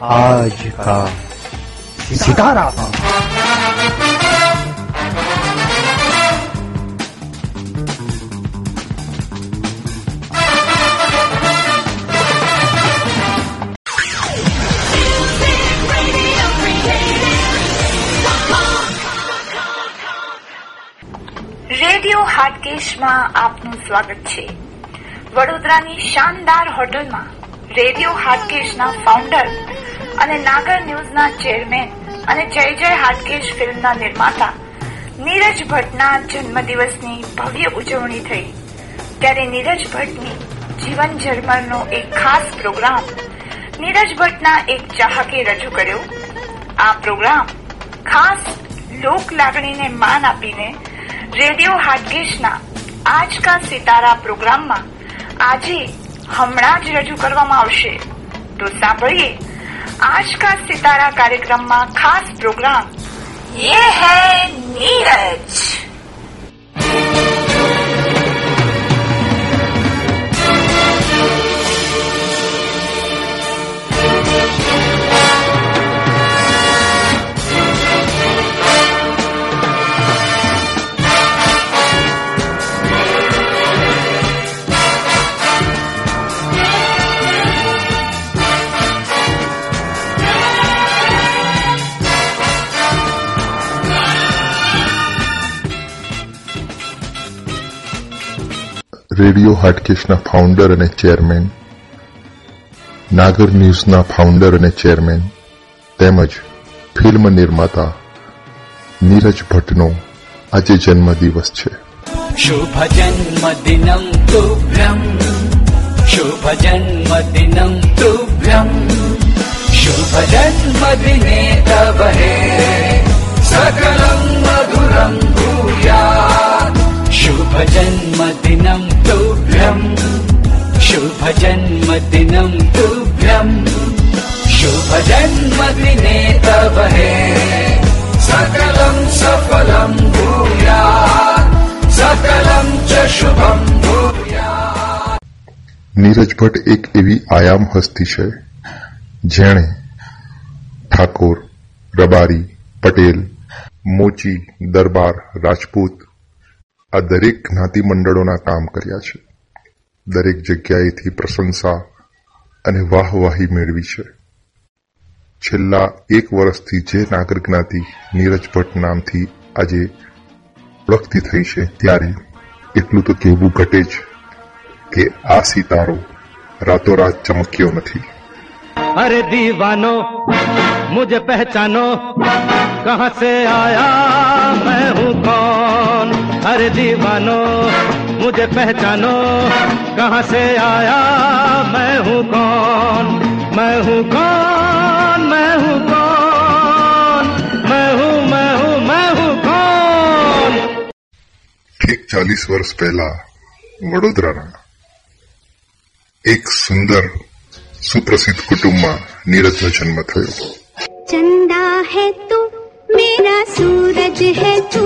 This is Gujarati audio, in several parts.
आज का सितारा રેડિયો હાટકેશમાં આપનું સ્વાગત છે વડોદરાની શાનદાર હોટલમાં રેડિયો હાટકેશના ફાઉન્ડર અને નાગર ન્યૂઝના ચેરમેન અને જય જય હાટકેશ ફિલ્મના નિર્માતા. નીરજ ભટ્ટના જન્મદિવસની ભવ્ય ઉજવણી થઈ. ત્યારે નીરજ ભટ્ટની જીવન ઝરમરનો એક ખાસ પ્રોગ્રામ નીરજ ભટ્ટના એક ચાહકે રજૂ કર્યો. આ પ્રોગ્રામ ખાસ લોક લાગણીને માન આપીને રેડિયો હાટકેશના આજ કા સિતારા પ્રોગ્રામમાં આજે હમણાં જ રજૂ કરવામાં આવશે. તો સાંભળીએ आज का सितारा कार्यक्रम में खास प्रोग्राम ये है नीरज રેડિયો હાટકેશના ફાઉન્ડર અને ચેરમેન નાગર ન્યૂઝના ફાઉન્ડર અને ચેરમેન તેમજ ફિલ્મ નિર્માતા નીરજ ભટ્ટનો આજે જન્મદિવસ છે. શુભ જન્મદિનમ શુભ જન્મદિનમ શુભ જન્મદિને તવ હે સકલમ ભૂયા. શુભ જન્મદિનમ तुभ्यम् शुभजन्मदिनं तुभ्यम् शुभजन्मदिने तव हे सकलं सफलं भूयात् सकलं च शुभं भूयात् નીરજ ભટ્ટ એક એવી આયામ હસ્તી છે જેણે ઠાકોર રબારી પટેલ મોચી દરબાર રાજપૂત આ દરેક જ્ઞાતિ મંડળોના કામ કર્યા છે દરેક જગ્યાએથી પ્રશંસા અને વાહવાહી મેળવી છે છેલ્લા એક વર્ષથી જે નાગર જ્ઞાતિ નીરજ ભટ્ટ નામથી આજે ઓળખતી થઈ છે ત્યારે એટલું તો કહેવું ઘટે જ કે આ સિતારો રાતોરાત ચમક્યો નથી अरे दीवानो मुझे पहचानो कहाँ से आया मैं हूँ कौन अरे दीवानो मुझे पहचानो कहाँ से आया मैं हूँ कौन मैं हूँ कौन मैं हूँ कौन मैं हूँ मैं हूँ मैं हूँ कौन ઠીક ચાલીસ વર્ષ પહેલા વડોદરાના એક સુંદર સુપ્રસિદ્ધ કુટુંબમાં નીરજનો જન્મ થયો चंदा है तू मेरा सूरज है तू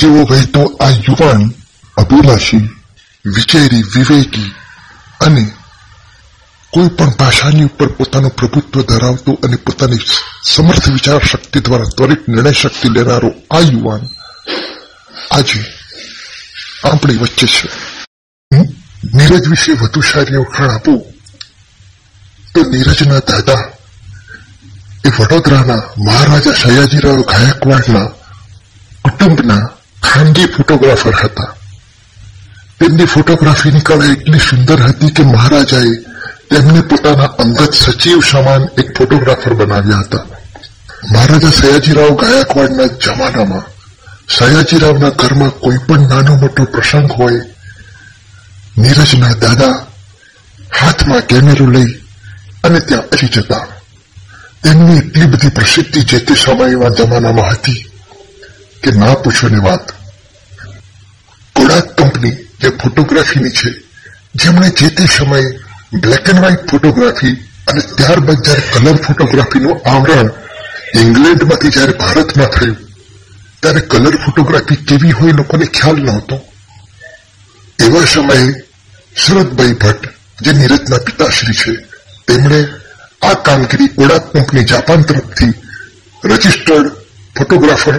જેવો વહેતો આ યુવાન અભિલાષી વિચારી વિવેકી અને કોઈ પણ ભાષાની ઉપર પોતાનું પ્રભુત્વ ધરાવતો અને પોતાની સમર્થ વિચાર શક્તિ દ્વારા ત્વરિત નિર્ણય શક્તિ લેનારો આ યુવાન આજે આપણી વચ્ચે છે નીરજ વિશે વધુ સારી ઓળખાણ આપું તો નીરજના દાદા એ વડોદરાના મહારાજા સયાજીરાવ ગાયકવાડના કુટુંબના ખાનગી ફોટોગ્રાફર હતા. તેમની ફોટોગ્રાફીની કળા એટલી સુંદર હતી કે મહારાજાએ તેમને પોતાના અંગત સચિવ સમાન એક ફોટોગ્રાફર બનાવ્યા હતા. મહારાજા સયાજીરાવ ગાયકવાડના જમાનામાં સયાજીરાવના ઘરમાં કોઈ પણ નાનો મોટો પ્રસંગ હોય, નીરજના દાદા હાથમાં કેમેરો લઈ અને ત્યાં પહોંચી જતા. તેમની એટલી બધી પ્રસિદ્ધિ જે તે સમયમાં જમાનામાં હતી કે ના પૂછોની વાત. કોડાક કંપની જે ફોટોગ્રાફીની છે, જેમણે જે તે સમયે બ્લેક એન્ડ વ્હાઇટ ફોટોગ્રાફી અને ત્યારબાદ જ્યારે કલર ફોટોગ્રાફીનું આવરણ ઇંગ્લેન્ડમાંથી જયારે ભારતમાં થયું, ત્યારે કલર ફોટોગ્રાફી કેવી હોય લોકોને ખ્યાલ નહોતો. એવા સમયે શરદભાઈ ભટ્ટ, જે નીરજના પિતાશ્રી છે, તેમણે આ કામગીરી કોડાક કંપની જાપાન તરફથી રજીસ્ટર્ડ ફોટોગ્રાફર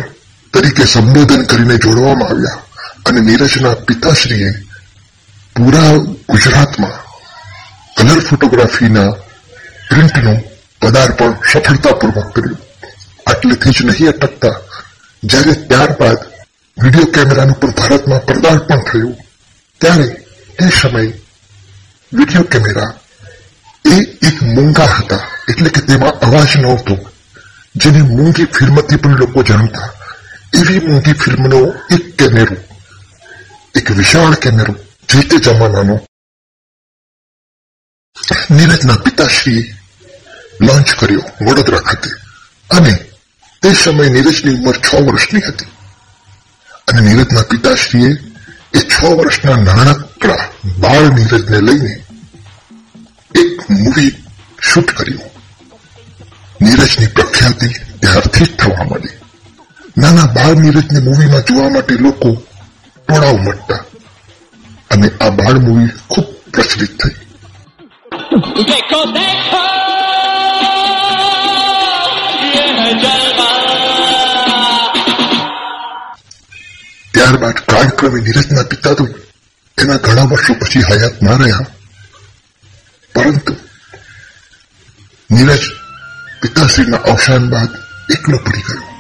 તરીકે સંબોધન કરીને જોડવામાં આવ્યા. અને નીરજના પિતાશ્રીએ પૂરા ગુજરાતમાં કલર ફોટોગ્રાફીના પ્રિન્ટનું પદાર્પણ સફળતાપૂર્વક કર્યું. આટલેથી જ નહીં અટકતા, જ્યારે ત્યારબાદ વીડિયો કેમેરાનું પણ ભારતમાં પદાર્પણ થયું, ત્યારે તે સમયે વીડિયો કેમેરા એ એક મૂંગા હતા, એટલે કે તેમાં અવાજ નહોતો, જેને મૂંગી ફિલ્મથી પણ લોકો જાણતા. એવી મૂંગી ફિલ્મનો એક કેમેરો એક વિશાળ કેમેરો જે તે જમાનાનો નીરજના પિતાશ્રીએ લોન્ચ કર્યો વડોદરા ખાતે અને તે સમયે નીરજની ઉંમર છ વર્ષની હતી અને નીરજના પિતાશ્રીએ એ છ વર્ષના નાનકડા બાળ નીરજને લઈને એક મૂવી શૂટ કર્યું નીરજની પ્રખ્યાતિ ત્યારથી જ થવા માંડી નાના બાળ નીરજને મૂવીમાં જોવા માટે લોકો ટોળાવ મટતા અને આ બાળ મૂવી ખૂબ પ્રચલિત થઈ. દેખો દેખો. ત્યારબાદ કાળક્રમે નીરજના પિતા તો તેના ઘણા વર્ષો પછી હયાત ના રહ્યા. પરંતુ નીરજ પિતાશ્રીના અવસાન બાદ એકલો પડી ગયો.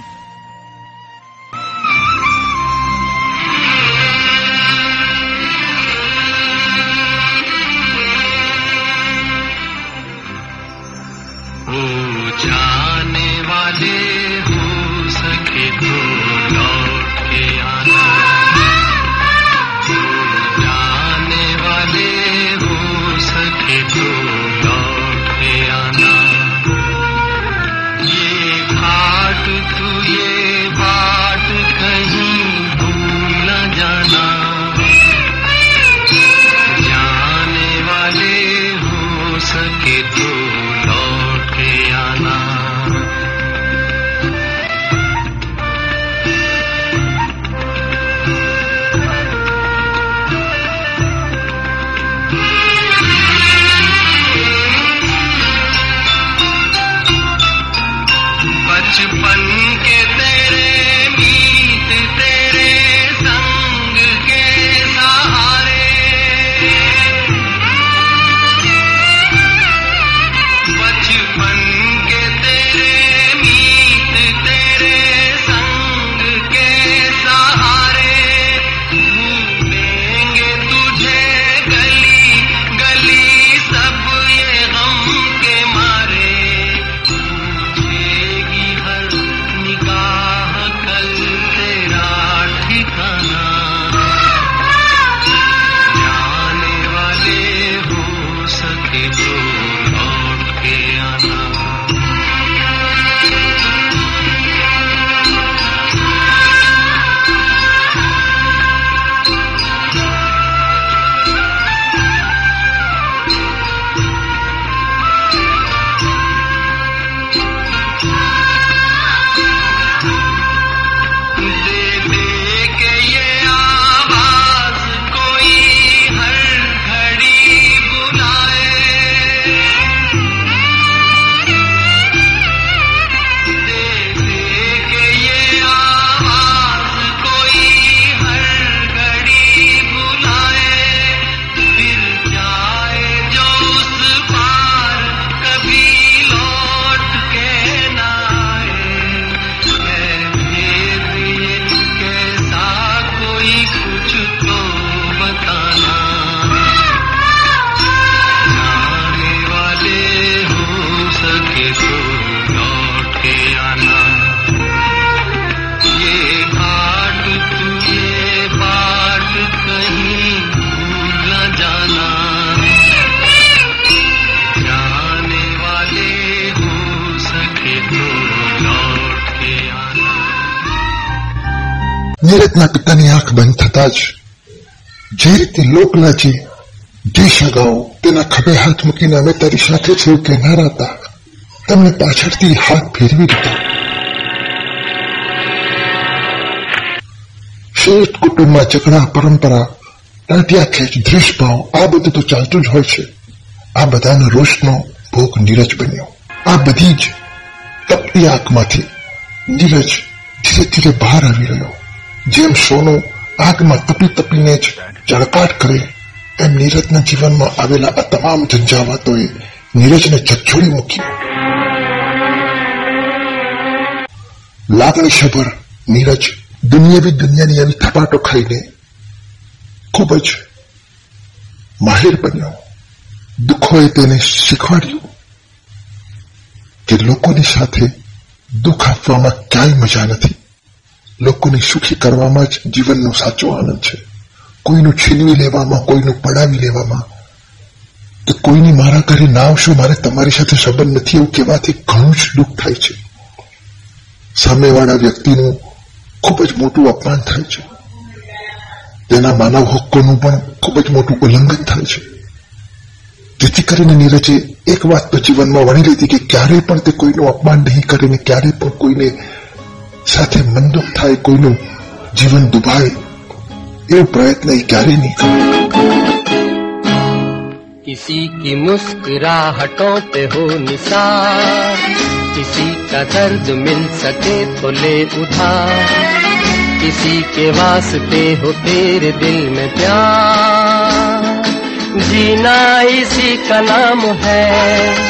લોકલાજી દેશ અગાઉ તેના ખભે હાથ મૂકીને અમે તારી સાથે છે એવું કહેનારા હતા તેમને પાછળથી હાથ ફેરવી દીધા. શેઠ કુટુંબમાં ચકડા પરંપરા ટાંટિયા ખેંચ દ્વેષભાવ આ બધું તો ચાલતું જ હોય છે. આ બધાનો રોષનો ભોગ નીરજ બન્યો. આ બધી જ તપતી આંખમાંથી નીરજ ધીરે ધીરે બહાર આવી રહ્યો. જેમ સોનું આગમાં તપી તપીને જ ચળકાટ કરે. એમ નીરજના જીવનમાં આવેલા આ તમામ ઝંઝાવાતોએ નીરજને ઝકઝોડી મૂકી. લાગણીસભર નીરજ દુનિયાવી દુનિયાની એવી થપાટો ખાઈને ખૂબ જ માહિર બન્યો. દુઃખોએ તેને શીખવાડ્યું કે લોકોની સાથે દુઃખ આપવામાં ક્યાંય મજા નથી. લોકોને સુખી કરવામાં જ જીવનનો સાચો આનંદ છે. કોઈનું છીનવી લેવામાં, કોઈનું પડાવી લેવામાં. કે કોઈની મારા ઘરે ના આવશો, મારે તમારી સાથે સંબંધ નથી એવું કહેવાથી ઘણું જ દુઃખ થાય છે. સામેવાળા વ્યક્તિનું ખૂબ જ મોટું અપમાન થાય છે. તેના માનવ હક્કોનું પણ ખૂબ જ મોટું ઉલ્લંઘન થાય છે. જેથી કરીને નીરજે એક વાત તો જીવનમાં વણી લીધી કે ક્યારેય પણ તે કોઈનું અપમાન નહીં કરે ને ક્યારેય પણ કોઈને સાથે મનદુખ થાય કોઈનું જીવન દુભાય એવો પ્રયત્ન એ ક્યારેય નહીં કરે किसी की मुस्कुराहटों पे हो निसार किसी का दर्द मिल सके तो ले उधार किसी के वास्ते हो तेरे दिल में प्यार जीना इसी का नाम है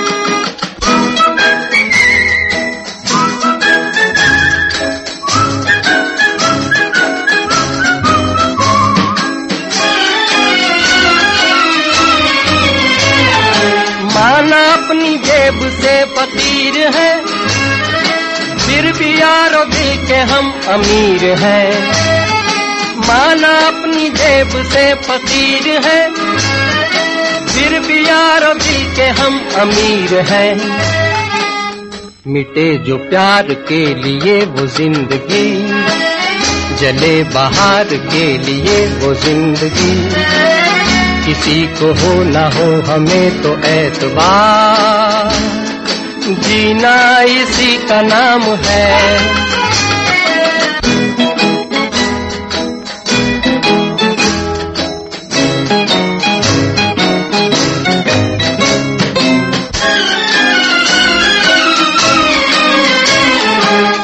माना अपनी जेब से फकीर है। फिर भी यारो दिल के हम अमीर हैं। माना अपनी जेब से फकीर है। फिर भी यारो दिल के हम अमीर हैं। मिटे जो प्यार के लिए वो ज़िंदगी, जले बहार के लिए वो ज़िंदगी। किसी को हो ना हो, हमें तो ऐतबार। जीना इसी का नाम है।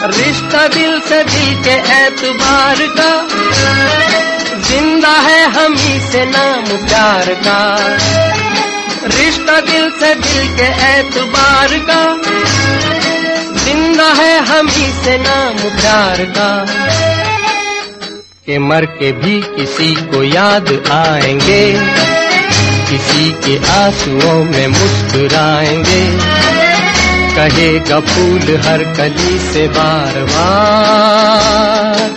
रिश्ता दिल से दिल के एतबार का। ज़िंदा है हम ही से नाम प्यार का। रिश्ता दिल से दिल के एतबार का। ज़िंदा है हम ही से नाम प्यार का। के मर के भी किसी को याद आएँगे, किसी के आंसुओं में मुस्कुराएँगे। कहेगा फूल हर कली से बार बार।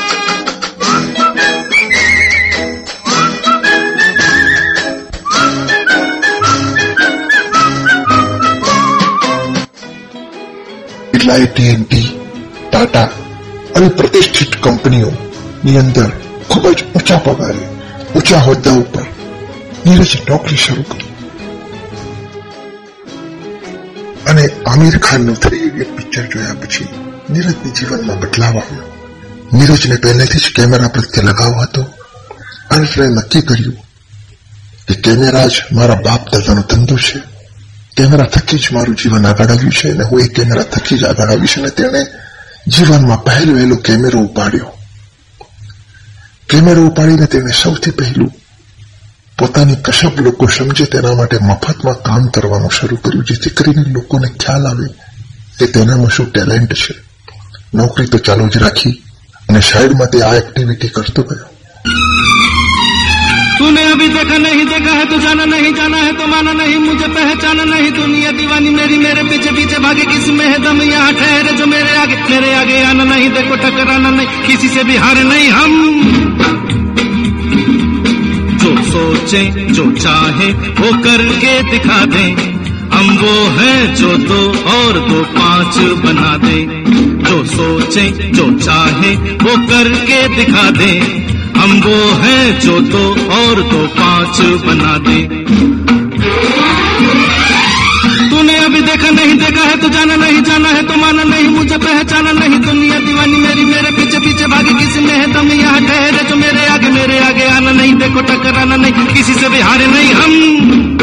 કેટલાય ટાટા અને પ્રતિષ્ઠિત કંપનીઓની અંદર ખૂબ જ ઊંચા પગારે, ઊંચા હોદ્દા ઉપર નીરજ નોકરી શરૂ કરી. અને આમિર ખાનનું થ્રી ઇડિયટ પિક્ચર જોયા પછી નીરજની જીવનમાં બદલાવ આવ્યો. નીરજને પહેલેથી જ કેમેરા પ્રત્યે લગાવ હતો અને નક્કી કર્યું કે કેમેરા જ મારા બાપ દાદાનો ધંધો છે. કેમેરા થકી જ મારું જીવન આગળ આવ્યું છે અને હું એ કેમેરા થકી જ આગળ આવીશ અને તેણે જીવનમાં પહેલો વહેલો કેમેરો ઉપાડ્યો કેમેરો ઉપાડીને તેણે સૌથી પહેલું પોતાની કશબ લોકો સમજે તેના માટે મફતમાં કામ કરવાનું શરૂ કર્યું જેથી કરીને લોકોને ખ્યાલ આવે કે તેનામાં શું ટેલેન્ટ છે નોકરી તો ચાલુ જ રાખી અને સાઈડમાં તે આ એક્ટિવિટી કરતો ગયો तूने अभी देखा नहीं, देखा है तो जाना नहीं, जाना है तो माना नहीं, मुझे पहचाना नहीं। दुनिया दीवानी मेरी, मेरे पीछे पीछे भागे किसी में है दम यहाँ ठहरे जो मेरे आगे मेरे आगे आना नहीं, देखो टकराना नहीं, किसी से भी हारे नहीं हम। जो सोचे, जो चाहे, वो करके दिखा दे। हम वो है जो दो और दो पाँच बना दे। जो सोचे, जो चाहे, वो करके दिखा दे। हम वो है जो दो और दो पाँच बना दे। तूने अभी देखा नहीं, देखा है तो जाना नहीं, जाना है तो माना नहीं, मुझे पहचाना नहीं। दुनिया दीवानी मेरी, मेरे पीछे पीछे भागे किसी में है दम यहाँ ठहरे जो मेरे आगे मेरे आगे आना नहीं, देखो टकराना नहीं, किसी से भी हारे नहीं हम।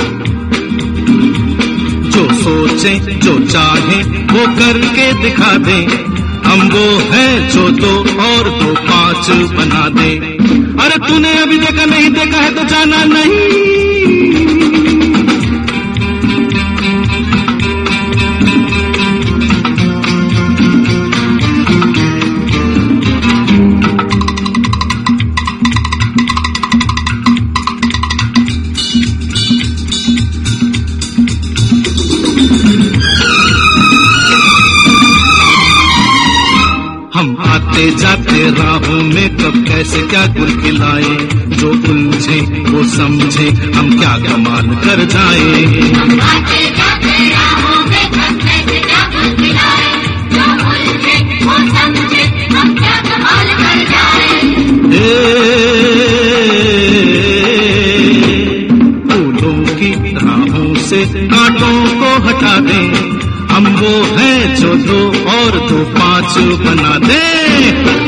जो सोचे, जो चाहे, वो करके दिखा दे। हम वो है जो दो और दो पांच बना दे अरे तूने अभी देखा नहीं देखा है तो जाना नहीं जाते राहों में कब कैसे क्या गुल खिलाए? जो उलझे, वो समझे, हम क्या कमाल कर जाए? फूलों की राहों से कांटों को हटा दे। हम वो है जो दो और दो पाँच बना दे।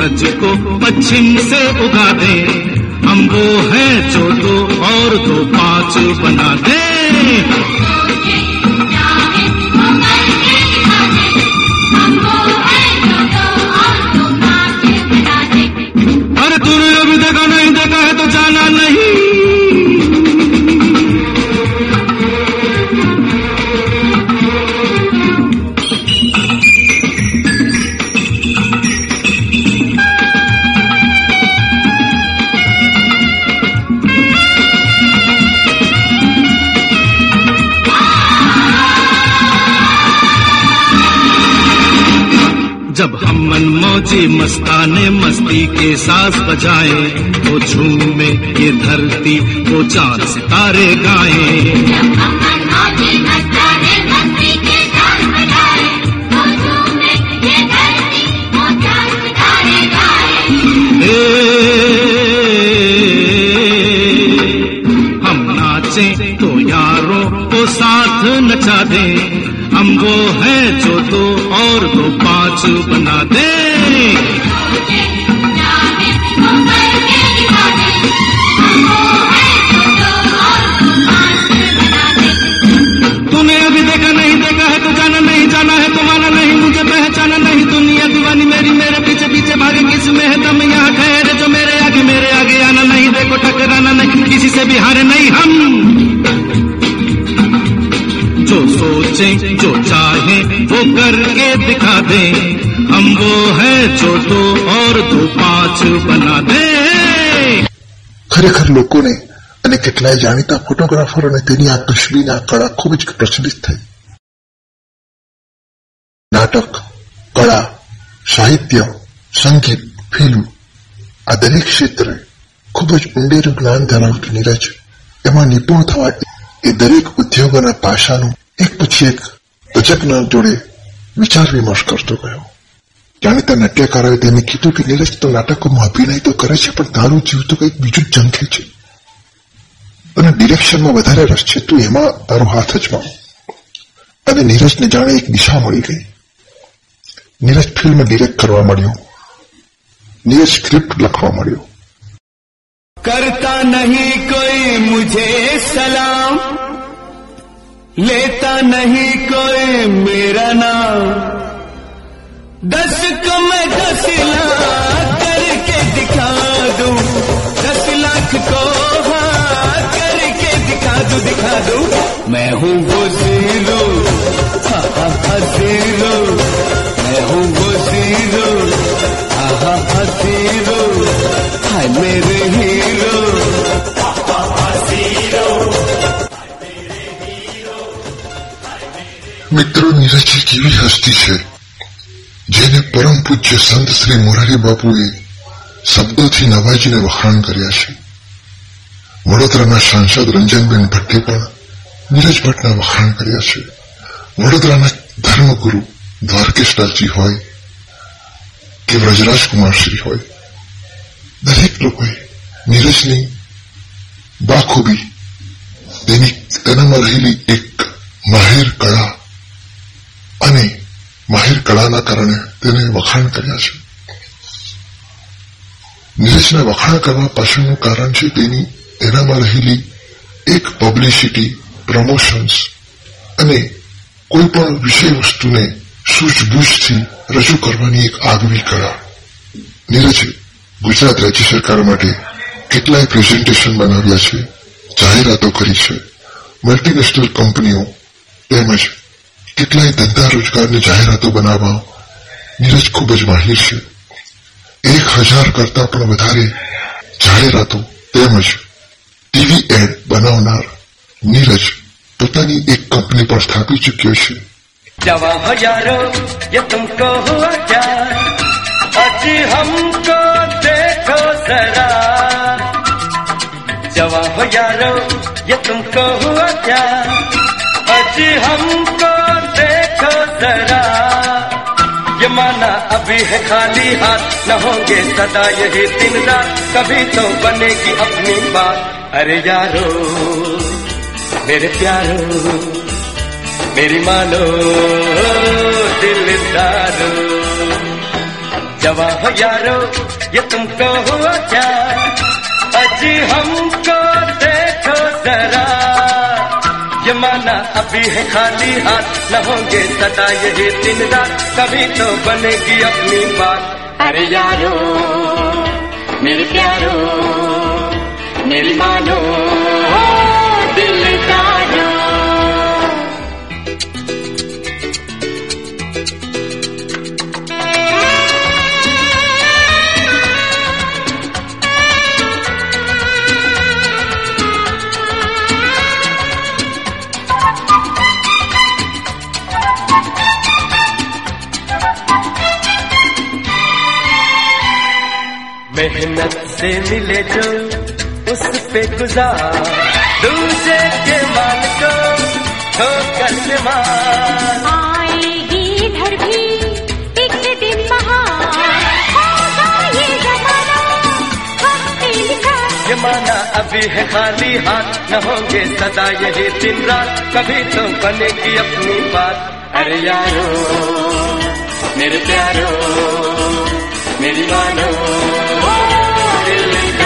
सूरज को पश्चिम से उगा दे हम वो है जो दो और दो पांच बना दे के सास बजाए, वो झूमे, ये धरती, वो चाँद सितारे गाए। हम नाचे तो साथ नचा दे, हम वो है जो दो और दो पाँच बना दे। जो सोचे जो चाहे वो करके दिखा दे हम हम वो है जो दो और दो पांच बना दे ખરેખર લોકોને અને કેટલાય જાણીતા ફોટોગ્રાફરોને તેની આ તસવીરની આ કળા ખૂબ જ પ્રચલિત થઈ નાટક કળા સાહિત્ય સંગીત ફિલ્મ આ દરેક ક્ષેત્રે ખૂબ જ ઊંડેરું જ્ઞાન ધરાવતું નીરજ એમાં નિપુણ થવા એ દરેક ઉદ્યોગોના પાસાનું એક પછી એક તજજ્ઞ જોડે વિચાર વિમર્શ કરતો ગયો. જાણે ત્યાં નાટ્યકારોએ તેને કીધું કે નીરજ, તો નાટકોમાં અભિનય તો કરે છે, પણ તારું જીવ તો કંઈક બીજું જંખે છે. તને ડિરેક્શનમાં વધારે રસ છે, તું એમાં તારો હાથ જ મારો અને નીરજને જાણે એક દિશા મળી ગઈ. નીરજ ફિલ્મ ડિરેક્ટ કરવા મળ્યો નીરજ સ્ક્રિપ્ટ લખવા મળ્યો કરતા નહીં કોઈ મુજે સલામ. लेता नहीं कोई मेरा नाम। दस को मैं दस लाख करके दिखा दूँ। दस लाख को हाँ करके दिखा दूँ दिखा दूँ। मैं हूँ वो ज़ीरो। ज़ीरो। मैं हूँ वो ज़ीरो। हाँ ज़ीरो। हाय मेरे हीरो। મિત્રો નીરજ કેવી હસ્તી છે? જેને પરમ પૂજ્ય સંત શ્રી મોરારી બાપુએ શબ્દોથી નવાજીને વખાણ કર્યા છે. વડોદરાના સાંસદ રંજનબેન ભટ્ટે પણ નીરજ ભટ્ટના વખાણ કર્યા છે. વડોદરાના ધર્મગુરુ દ્વારકેશદાસજી હોય કે વ્રજરાજકુમારશ્રી હોય, દરેક લોકોએ નીરજની બાખૂબી, તેની તેનામાં રહેલી એક માહિર કળા અને માહિર કળાના કારણે તેને વખાણ કર્યા છે નીરજના વખાણ કરવા પાછળનું કારણ છે તેની તેનામાં રહેલી એક પબ્લિસિટી પ્રમોશન્સ અને કોઈ પણ વિષય વસ્તુને સૂઝબૂઝથી રજૂ કરવાની એક આગવી કળા નીરજે ગુજરાત રાજ્ય સરકાર માટે કેટલાય પ્રેઝન્ટેશન બનાવ્યા છે જાહેરાતો કરી છે મલ્ટીનેશનલ કંપનીઓ તેમજ કેટલાય ધંધા રોજગારની જાહેરાતો બનાવવા નીરજ ખૂબ જ માહિર છે. એક હજાર કરતા પણ વધારે જાહેરાતો તેમજ ટીવી એડ બનાવનાર નીરજ પોતાની એક કંપની પણ સ્થાપી ચૂક્યો છે. જવા હજારો યે તુમકો હુઆ પ્યાર અજ હમકો દેખો જરા. જવા હજારો યે તુમકો હુઆ પ્યાર અજ હમકો जरा ये माना अभी है खाली हाथ। न होंगे सदा यही दिन रात। कभी तो बनेगी अपनी बात। अरे यारो, मेरे प्यारो, मेरी मानो, दिलदारो। जवा हो यारो, ये तुमको हुआ क्या अजी हमको देखो जरा। ये माना अभी है खाली हाथ। न होंगे सदा यही दिन रात। कभी तो बनेगी अपनी बात। अरे यारो, मेरे प्यारो, मेरी मानो। मेहनत से मिले जो उस पे गुजार। दूसरे के मान को ठोकर से मार आएगी इधर भी एक दिन ये जमाना हम पे लिखा। ये माना अभी है खाली हाथ न होंगे सदा यही दिन रात। कभी तो बनेगी अपनी बात। अरे यारो मेरे प्यारो मेरी मानो दिलदारो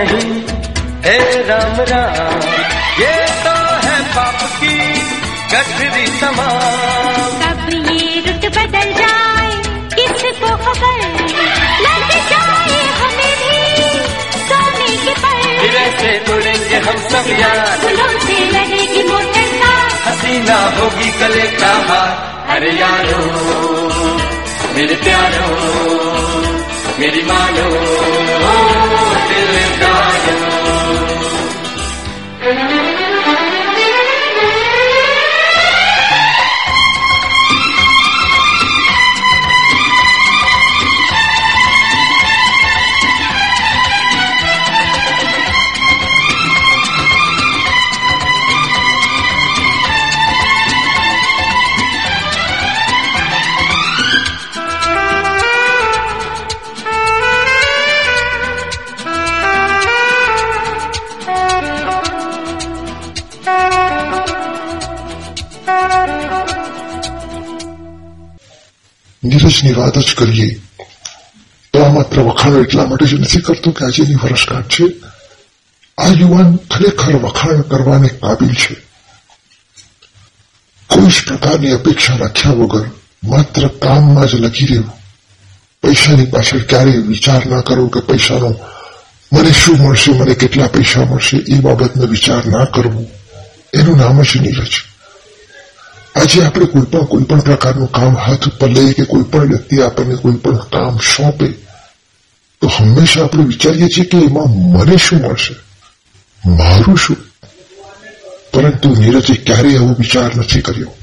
नहीं। हे राम राम ये तो है पाप की गठरी तमाम। कब ये रुत बदल जाए किसको खबर? लग जाए हमें भी सोने की ऐसे उड़ेंगे हम सब यार। से लगेगी मोटर कार। हसीना होगी गले का हार। अरे यारो मेरे प्यारो मेरी मानो। Thank you. નીરજની વાત જ કરીએ, તો આ માત્ર વખાણ એટલા માટે જ નથી કરતો કે આજે વર્ષગાંઠ છે. આ યુવાન ખરેખર વખાણ કરવાને કાબિલ છે. કોઈ જ પ્રકારની અપેક્ષા રાખ્યા વગર માત્ર કામમાં જ લખી રહેવું. પૈસાની પાછળ ક્યારેય વિચાર ના કરો કે પૈસાનો મને શું મળશે, મને કેટલા પૈસા મળશે, એ બાબતનો વિચાર ના કરવો. એનું નામ જ નીરજ. આજે આપણે કોઈ પણ કોઈ પણ પ્રકારનું કામ હાથ ઉપર લઈએ કે કોઈ પણ વ્યક્તિ આપણને કોઈ પણ કામ સોંપે, તો હંમેશા આપણે વિચારીએ છીએ કે એમાં મને શું મળશે? મારું શું? પરંતુ નીરજે ક્યારેય એવો વિચાર નથી કર્યો.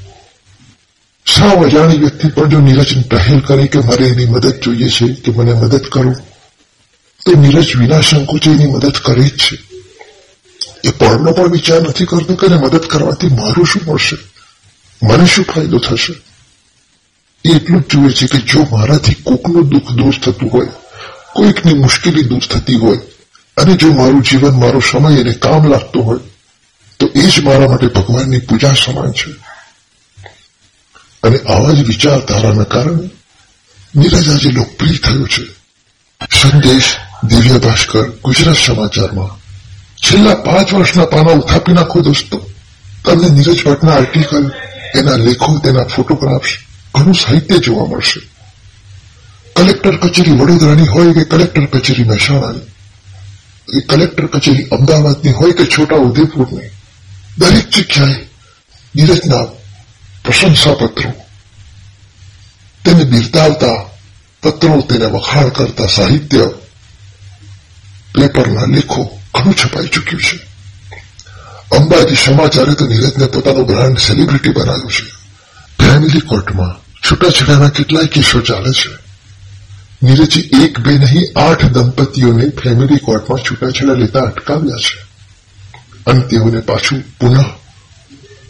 સાવ અજાણી વ્યક્તિ પણ જો નીરજને પહેલ કરે કે મારે એની મદદ જોઈએ છે, કે મને મદદ કરો, તો નીરજ વિના સંકોચે એની મદદ કરે જ છે. એ પળનો પણ વિચાર નથી કરતો કે મદદ કરવાથી મારું શું મળશે? મને શું ફાયદો થશે. એટલું જ જુએ છે કે જો મારાથી કોકનું દુઃખ દૂર થતું હોય, કોઈકની મુશ્કેલી દૂર થતી હોય, અને જો મારું જીવન, મારો સમય એને કામ લાગતો હોય, તો એ જ મારા માટે ભગવાનની પૂજા સમાન છે. અને આવા જ વિચારધારાના કારણે નીરજ આજે લોકપ્રિય થયો છે. સંદેશ દિવ્ય ભાસ્કર, ગુજરાત સમાચારમાં. છેલ્લા પાંચ વર્ષના પાના ઉથાપી નાખો દોસ્તો. તમને નીરજ ભટ્ટના આર્ટિકલ એના લેખો તેના ફોટોગ્રાફ્સ ઘણું સાહિત્ય જોવા મળશે. કલેક્ટર કચેરી વડોદરાની હોય કે કલેક્ટર કચેરી મહેસાણાની કે કલેક્ટર કચેરી અમદાવાદની હોય કે છોટા ઉદેપુરની? દરેક જગ્યાએ નીરજના પ્રશંસાપત્રો. તેને બિરદાવતા પત્રો તેને વખાણ કરતા સાહિત્ય, પેપરના લેખો ઘણું છપાઈ ચૂક્યું છે. અંબાજી સમાચારે તો નીરજને પોતાનું બ્રાન્ડ સેલિબ્રિટી બનાવ્યું છે. ફેમિલી કોર્ટમાં છૂટાછેડાના કેટલાય કેસો ચાલે છે. નીરજે એક બે નહીં, આઠ દંપતીઓને ફેમિલી કોર્ટમાં છૂટાછેડા લેતા અટકાવ્યા છે. અને તેઓને પાછું પુનઃ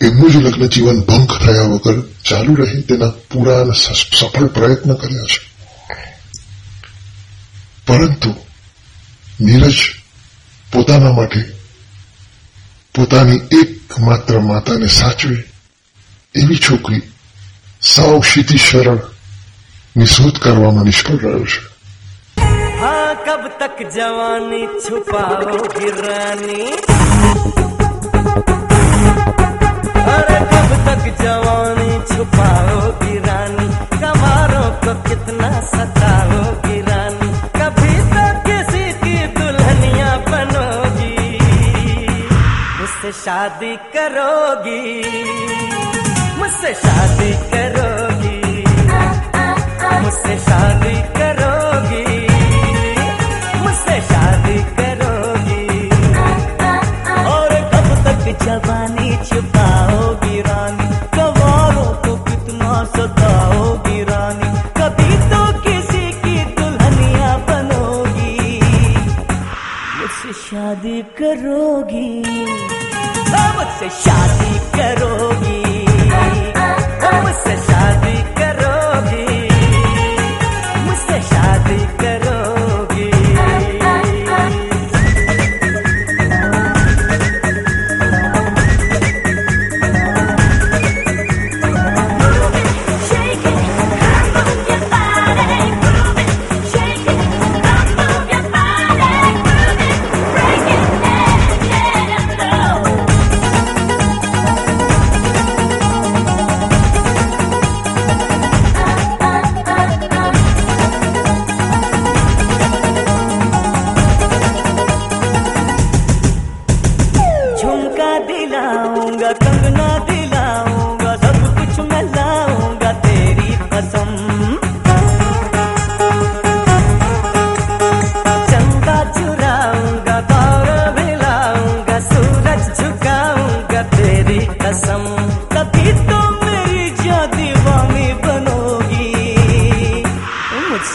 એમનું જ લગ્ન જીવન ભંગ થયા વગર ચાલુ રહે તેના પૂરા સફળ પ્રયત્ન કર્યા છે. પરંતુ નીરજ પોતાના માટે પોતાની એકમાત્ર માતાને સાચવે, એવી છોકરી સાવ ક્ષિતિ ની શોધ કરવામાં નિષ્ફળ રહ્યો છે. કબ તક જવાની છુપાઓ ગિરાની? અરે, કબ તક જવાની છુપાઓ ગિરાની? કમારો તો કિતના સતાઓ मुझसे शादी करोगी मुझसे शादी करोगी मुझसे शादी करोगी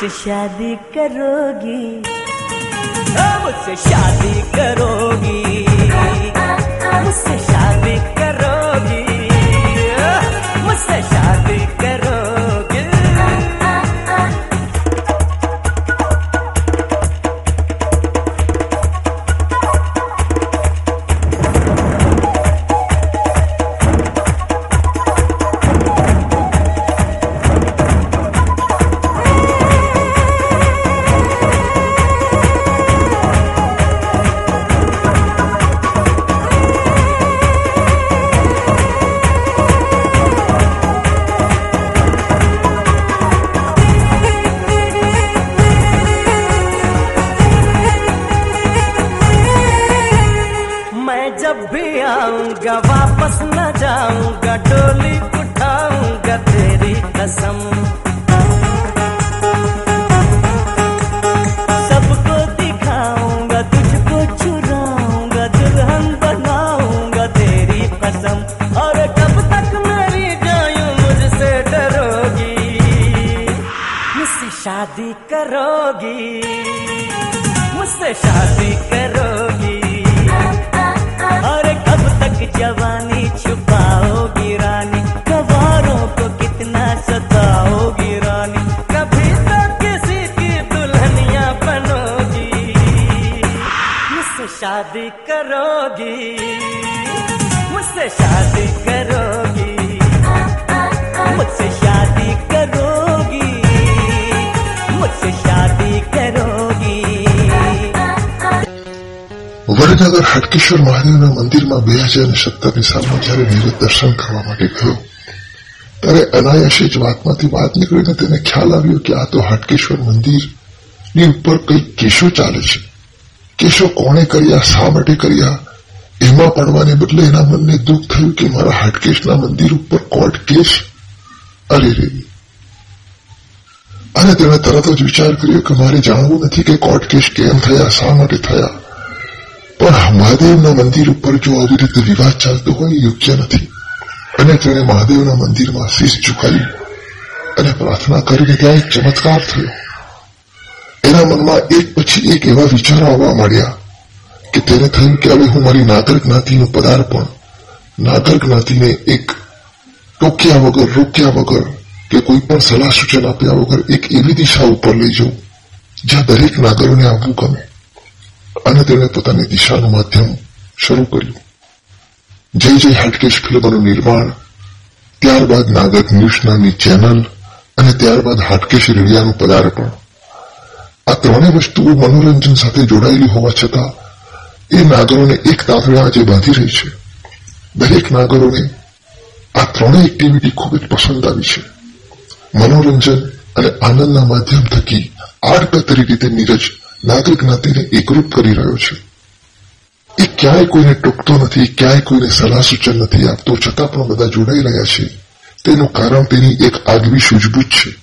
मुझसे शादी करोगी। मुझसे शादी करोगी। मुझसे शादी करोगी। मुझसे शादी करोगी વડનગર હાટકેશ્વર મહાદેવના મંદિરમાં બે હજાર સત્તરની સાલમાં જયારે નીરજ દર્શન કરવા માટે ગયો, ત્યારે અનાયાસે જ વાતમાંથી વાત નીકળીને તેને ખ્યાલ આવ્યો કે આ તો હાટકેશ્વર મંદિરની ઉપર કંઈક કેસો ચાલે છે. કેસો કોણે કર્યા, શા માટે કર્યા, એમાં પડવાને બદલે એના મનને દુઃખ થયું કે મારા હાટકેશના મંદિર ઉપર કોર્ટ કેસ અરે રે. અને તેણે તરત જ વિચાર કર્યો કે મારે જાણવું નથી કે કોર્ટ કેસ કેમ થયા, શા માટે થયા. પણ મહાદેવના મંદિર ઉપર જો આવી રીતે વિવાદ ચાલતો હોય યોગ્ય નથી. અને તેણે મહાદેવના મંદિરમાં શીશ ઝુકાવી અને પ્રાર્થના કરીને ત્યાં એક ચમત્કાર થયો. એના મનમાં એક પછી એક એવા વિચારો આવવા માંડ્યા કે તેને થયું કે હવે હું મારી નાગર જ્ઞાતિનું પદાર્પણ, નાગર જ્ઞાતિને એક ટોક્યા વગર, રોક્યા વગર કે કોઈ પણ સલાહ સૂચન આપ્યા વગર એક એવી દિશા ઉપર લઈ જવું, જ્યાં દરેક નાગરોને આવવું ગમે. અને તેણે પોતાની દિશાનું માધ્યમ શરૂ કર્યું જય જય હાટકેશ ફિલ્મનું નિર્માણ ત્યારબાદ નાગર ન્યૂઝ ચેનલ અને ત્યારબાદ હાટકેશ રેડિયાનું પદાર્પણ આ ત્રણેય વસ્તુઓ મનોરંજન સાથે જોડાયેલી હોવા છતાં એ નાગરોને એક તાંતણે આજે બાંધી રહી છે દરેક નાગરોને આ ત્રણેય એક્ટિવિટી ખૂબ જ પસંદ આવી છે મનોરંજન અને આનંદના માધ્યમ થકી આડકતરી રીતે નીરજ નાગરિક જ્ઞાતિને એકરૂપ કરી રહ્યો છે. એ ક્યાંય કોઈને ટોકતો નથી, ક્યાંય કોઈને સલાહ સૂચન નથી આપતો. છતાં પણ બધા જોડાઈ રહ્યા છે. તેનું કારણ તેની એક આગવી સૂઝબૂછ છે.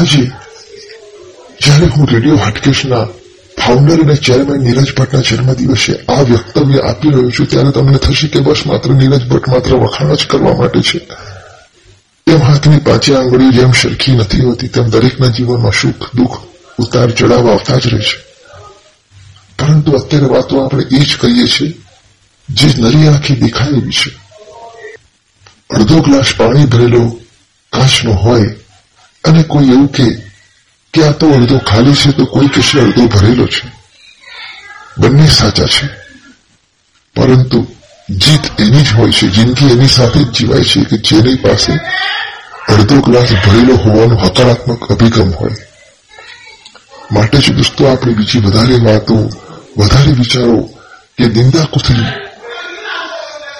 આજે જ્યારે હું રેડિયો હાટકેશના ફાઉન્ડર અને ચેરમેન નીરજ ભટ્ટના જન્મદિવસે આ વક્તવ્ય આપી રહ્યો છું, ત્યારે તમને થશે કે બસ માત્ર નીરજ ભટ્ટ માત્ર વખાણ જ કરવા માટે છે. તેમ હાથની પાંચે આંગળીઓ જેમ સરખી નથી હોતી, તેમ દરેકના જીવનમાં સુખ, દુઃખ, ઉતાર ચડાવ આવતા જ રહે છે. પરંતુ અત્યારે વાતો આપણે એ જ કહીએ છીએ, જે નરી આંખે દેખાય એવી છે. અડધો ગ્લાસ પાણી ભરેલો કાચનો હોય અને કોઈ એવું કે કે આ તો અડધો ખાલી છે, તો કોઈ કહેશે અડધો ભરેલો છે. બંને સાચા છે. પરંતુ જીત એની જ હોય છે, જિંદગી એની સાથે જ જીવાય છે કે જેની પાસે અડધો ગ્લાસ ભરેલો હોવાનો હકારાત્મક અભિગમ હોય. માટે જ દોસ્તો, આપણે બીજી વધારે વાતો, વધારે વિચારો કે નિંદા કુથરી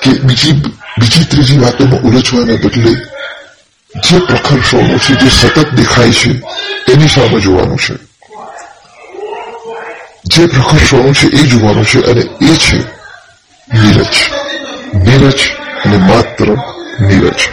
કે બીજી બીજી ત્રીજી વાતોમાં ઉલझવાને બદલે જે પ્રખર સોનું છે, જે સતત દેખાય છે એની સામે જોવાનું છે. જે પ્રખર સોનું છે, એ જોવાનું છે અને એ છે નીરજ. નીરજ અને માત્ર નીરજ.